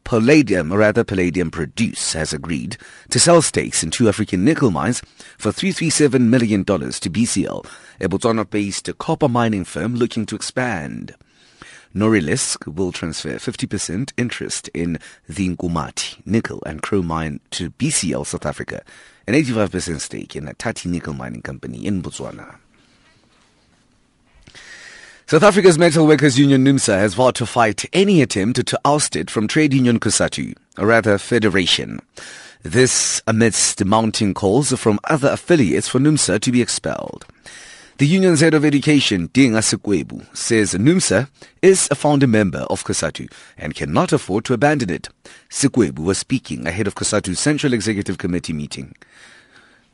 Palladium, or rather Palladium Produce, has agreed to sell stakes in two African nickel mines for $337 million to BCL, a Botswana-based copper mining firm looking to expand. Norilsk will transfer 50% interest in the Nkomati nickel and chrome mine to BCL South Africa, an 85% stake in a Tati nickel mining company in Botswana. South Africa's Metal Workers Union NUMSA has vowed to fight any attempt to oust it from trade union COSATU, or rather federation. This amidst mounting calls from other affiliates for NUMSA to be expelled. The union's head of education, Dinga Sikwebu, says NUMSA is a founding member of COSATU and cannot afford to abandon it. Sikwebu was speaking ahead of COSATU's Central Executive Committee meeting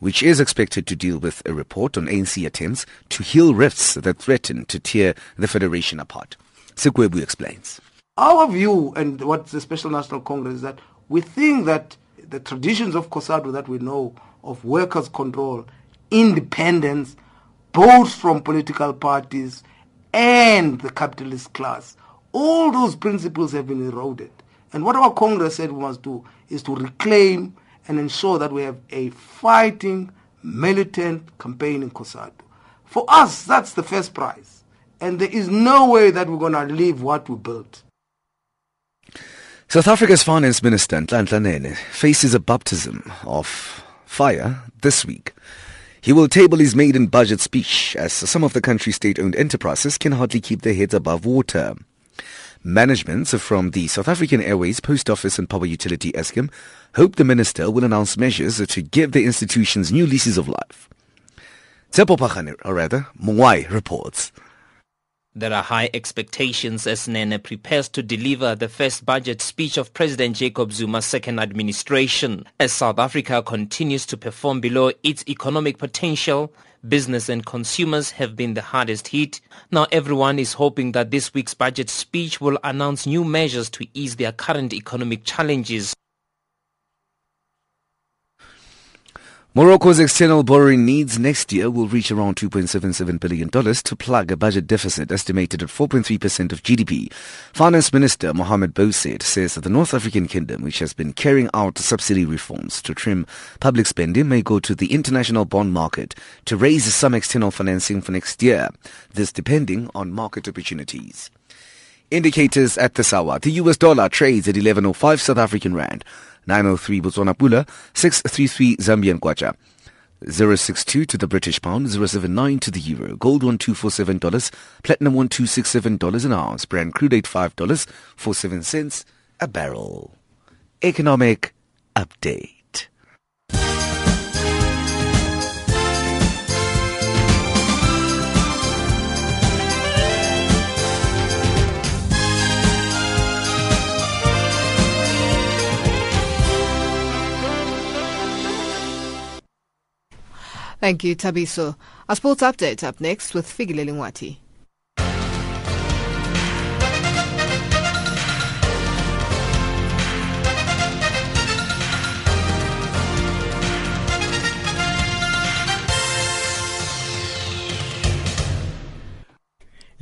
which is expected to deal with a report on ANC attempts to heal rifts that threaten to tear the federation apart. Sikwebu explains. Our view and what the Special National Congress is that we think that the traditions of COSATU that we know of workers' control, independence, both from political parties and the capitalist class, all those principles have been eroded. And what our Congress said we must do is to reclaim and ensure that we have a fighting, militant campaign in COSATU. For us, that's the first prize. And there is no way that we're going to leave what we built. South Africa's Finance Minister, Nhlanhla faces a baptism of fire this week. He will table his maiden budget speech as some of the country's state-owned enterprises can hardly keep their heads above water. Managements from the South African Airways, Post Office and Power Utility Eskom hope the minister will announce measures to give the institutions new leases of life. Tsepo Pachane, or rather, Mungwai reports. There are high expectations as Nene prepares to deliver the first budget speech of President Jacob Zuma's second administration. As South Africa continues to perform below its economic potential, business and consumers have been the hardest hit. Now everyone is hoping that this week's budget speech will announce new measures to ease their current economic challenges. Morocco's external borrowing needs next year will reach around $2.77 billion to plug a budget deficit estimated at 4.3% of GDP. Finance Minister Mohamed Boussaid says that the North African Kingdom, which has been carrying out subsidy reforms to trim public spending, may go to the international bond market to raise some external financing for next year, this depending on market opportunities. Indicators at the hour. The US dollar trades at 11.05 South African Rand. 903 Botswana Pula, 633 Zambian Kwacha. 062 to the British pound, 079 to the euro, gold $1247, platinum $1267 an ounce, Brent crude $85, 47 cents a barrel. Economic update. Thank you, Tabiso. A sports update up next with Figile Lingwati.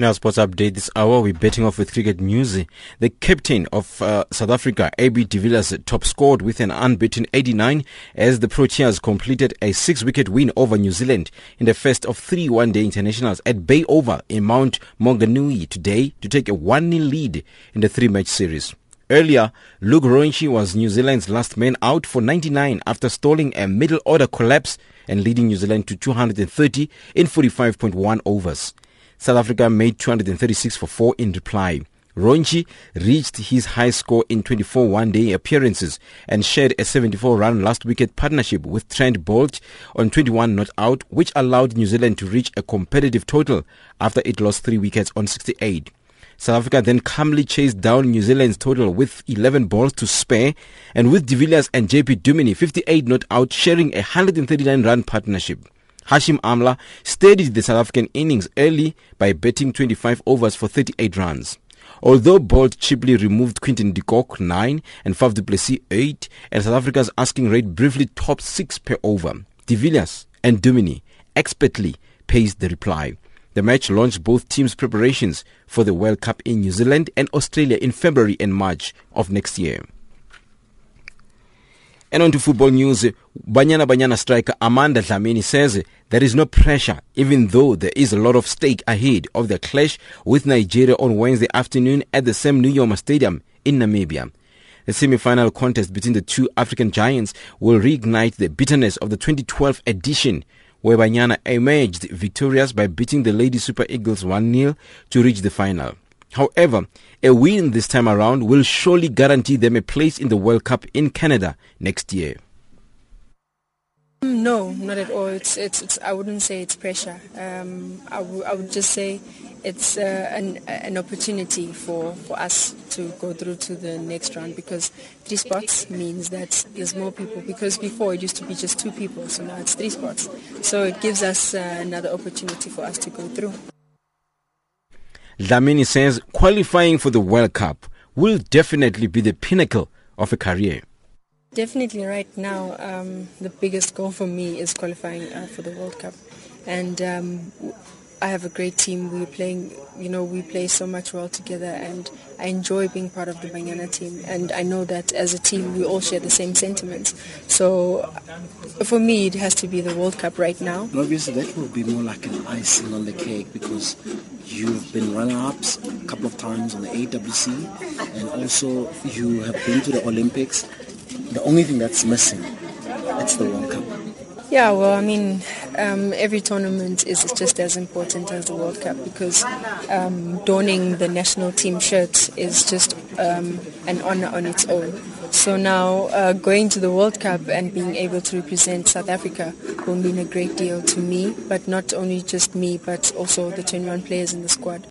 Our sports update this hour, we're betting off with cricket news. The captain of uh, South Africa, AB de Villiers, top scored with an unbeaten 89 as the Proteas completed a six-wicket win over New Zealand in the first of three one-day internationals at Bay Oval in Mount Maunganui today to take a 1-0 lead in the three-match series. Earlier, Luke Ronchi was New Zealand's last man out for 99 after stalling a middle order collapse and leading New Zealand to 230 in 45.1 overs. South Africa made 236 for 4 in reply. Ronchi reached his high score in 24 one-day appearances and shared a 74-run last-wicket partnership with Trent Boult on 21 not out, which allowed New Zealand to reach a competitive total after it lost three wickets on 68. South Africa then calmly chased down New Zealand's total with 11 balls to spare and with de Villiers and JP Duminy 58 not out sharing a 139-run partnership. Hashim Amla steadied the South African innings early by betting 25 overs for 38 runs. Although Boult cheaply removed Quinton de Kock 9 and Faf du Plessis 8, and South Africa's asking rate briefly topped 6 per over, de Villiers and Duminy expertly paced the reply. The match launched both teams' preparations for the World Cup in New Zealand and Australia in February and March of next year. And on to football news, Banyana Banyana striker Amanda Dlamini says there is no pressure, even though there is a lot of stake ahead of the clash with Nigeria on Wednesday afternoon at the Sam Nujoma Stadium in Namibia. The semi-final contest between the two African giants will reignite the bitterness of the 2012 edition, where Banyana emerged victorious by beating the Lady Super Eagles 1-0 to reach the final. However, a win this time around will surely guarantee them a place in the World Cup in Canada next year. No, not at all. It's, it's, it's I wouldn't say it's pressure. Um, I, w- I would just say it's uh, an, an opportunity for, for us to go through to the next round because three spots means that there's more people because before it used to be just two people, so now it's three spots. So it gives us uh, another opportunity for us to go through. Dlamini says qualifying for the World Cup will definitely be the pinnacle of a career. Definitely, right now, um, the biggest goal for me is qualifying uh, for the World Cup, and um, I have a great team. We're playing, you know, we play so much well together, and I enjoy being part of the Banyana team. And I know that as a team, we all share the same sentiments. So, for me, it has to be the World Cup right now. obviously, that will be more like an icing on the cake because you've been runner-ups a couple of times on the AWC, and also you have been to the Olympics. The only thing that's missing, it's the World Cup. Yeah, well, I mean, um, every tournament is just as important as the World Cup because um, donning the national team shirt is just um, an honor on its own. So now uh, going to the World Cup and being able to represent South Africa will mean a great deal to me, but not only just me, but also the 21 players in the squad.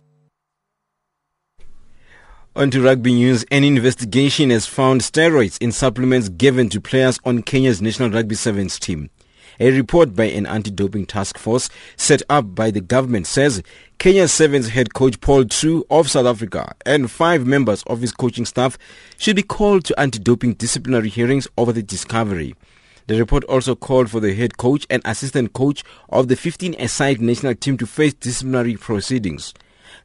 On to rugby news, an investigation has found steroids in supplements given to players on Kenya's national rugby sevens team. A report by an anti-doping task force set up by the government says Kenya Sevens head coach Paul Treu of South Africa and five members of his coaching staff should be called to anti-doping disciplinary hearings over the discovery. The report also called for the head coach and assistant coach of the 15-a-side national team to face disciplinary proceedings.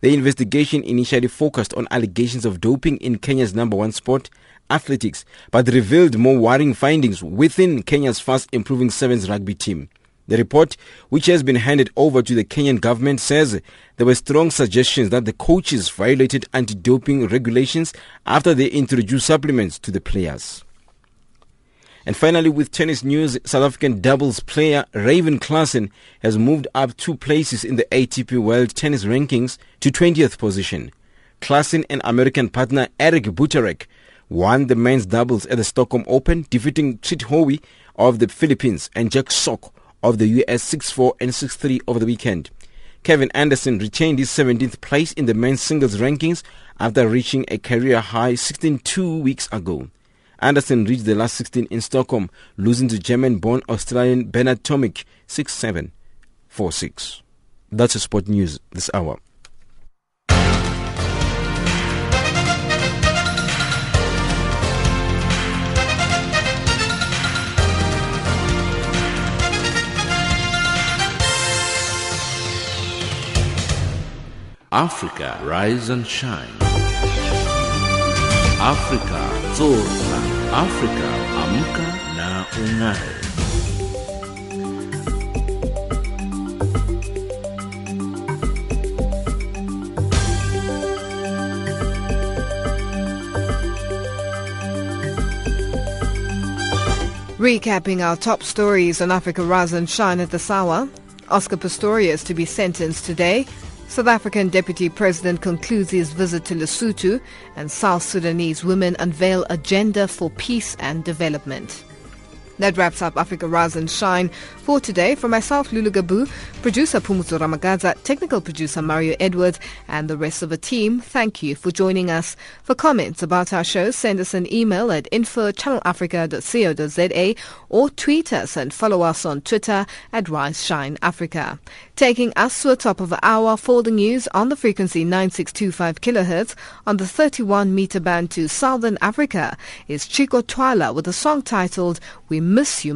The investigation initially focused on allegations of doping in Kenya's number one sport, athletics, but revealed more worrying findings within Kenya's fast improving sevens rugby team. The report, which has been handed over to the Kenyan government, says there were strong suggestions that the coaches violated anti-doping regulations after they introduced supplements to the players. And finally, with tennis news, South African doubles player Raven Klaasen has moved up two places in the ATP World Tennis Rankings to 20th position. Klaasen and American partner Eric Butorac won the men's doubles at the Stockholm Open, defeating Treat Huey of the Philippines and Jack Sock of the US 6-4 and 6-3 over the weekend. Kevin Anderson retained his 17th place in the men's singles rankings after reaching a career high 16 two weeks ago. Anderson reached the last 16 in Stockholm, losing to German-born Australian Bernard Tomic 6-7, 4-6. That's a sport news this hour. Africa, rise and shine. Africa, zorka. Africa, amka na ungae. Recapping our top stories on Africa Rise and Shine at this hour. Oscar Pistorius to be sentenced today. South African Deputy President concludes his visit to Lesotho and South Sudanese women unveil agenda for peace and development. That wraps up Africa Rise and Shine for today. For myself, Lulu Gabu, producer Pumuzo Ramagaza, technical producer Mario Edwards, and the rest of the team, thank you for joining us. For comments about our show, send us an email at info.channelafrica.co.za or tweet us and follow us on Twitter at Rise Shine Africa. Taking us to the top of the hour for the news on the frequency 9625 kHz on the 31 meter band to Southern Africa is Chico Twala with a song titled We Miss You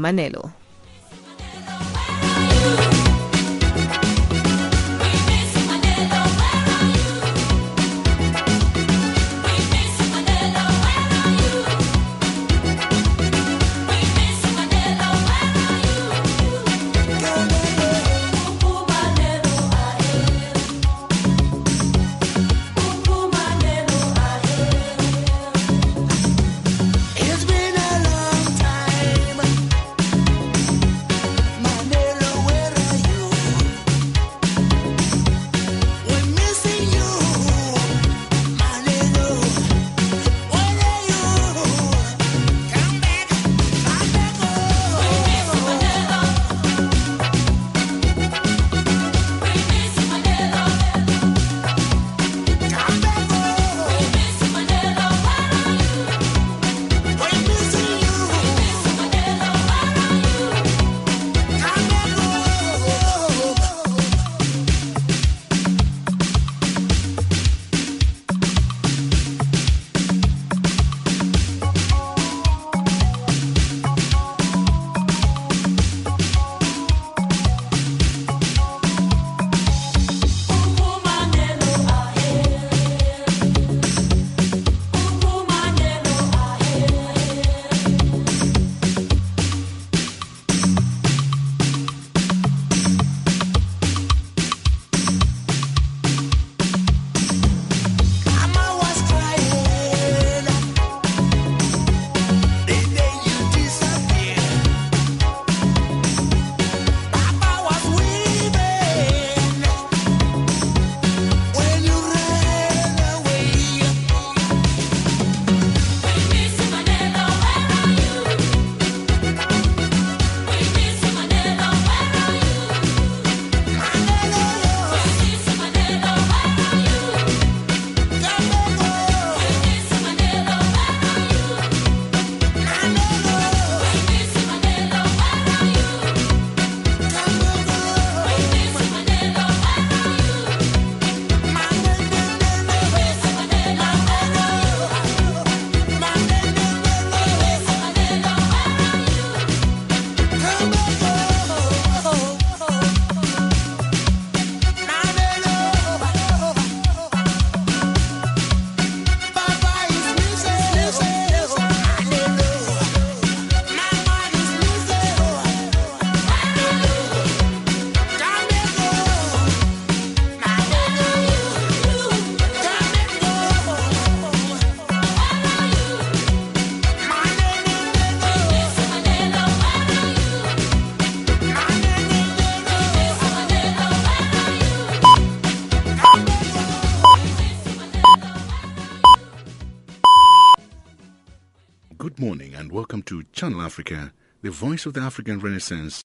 Africa, the voice of the African Renaissance.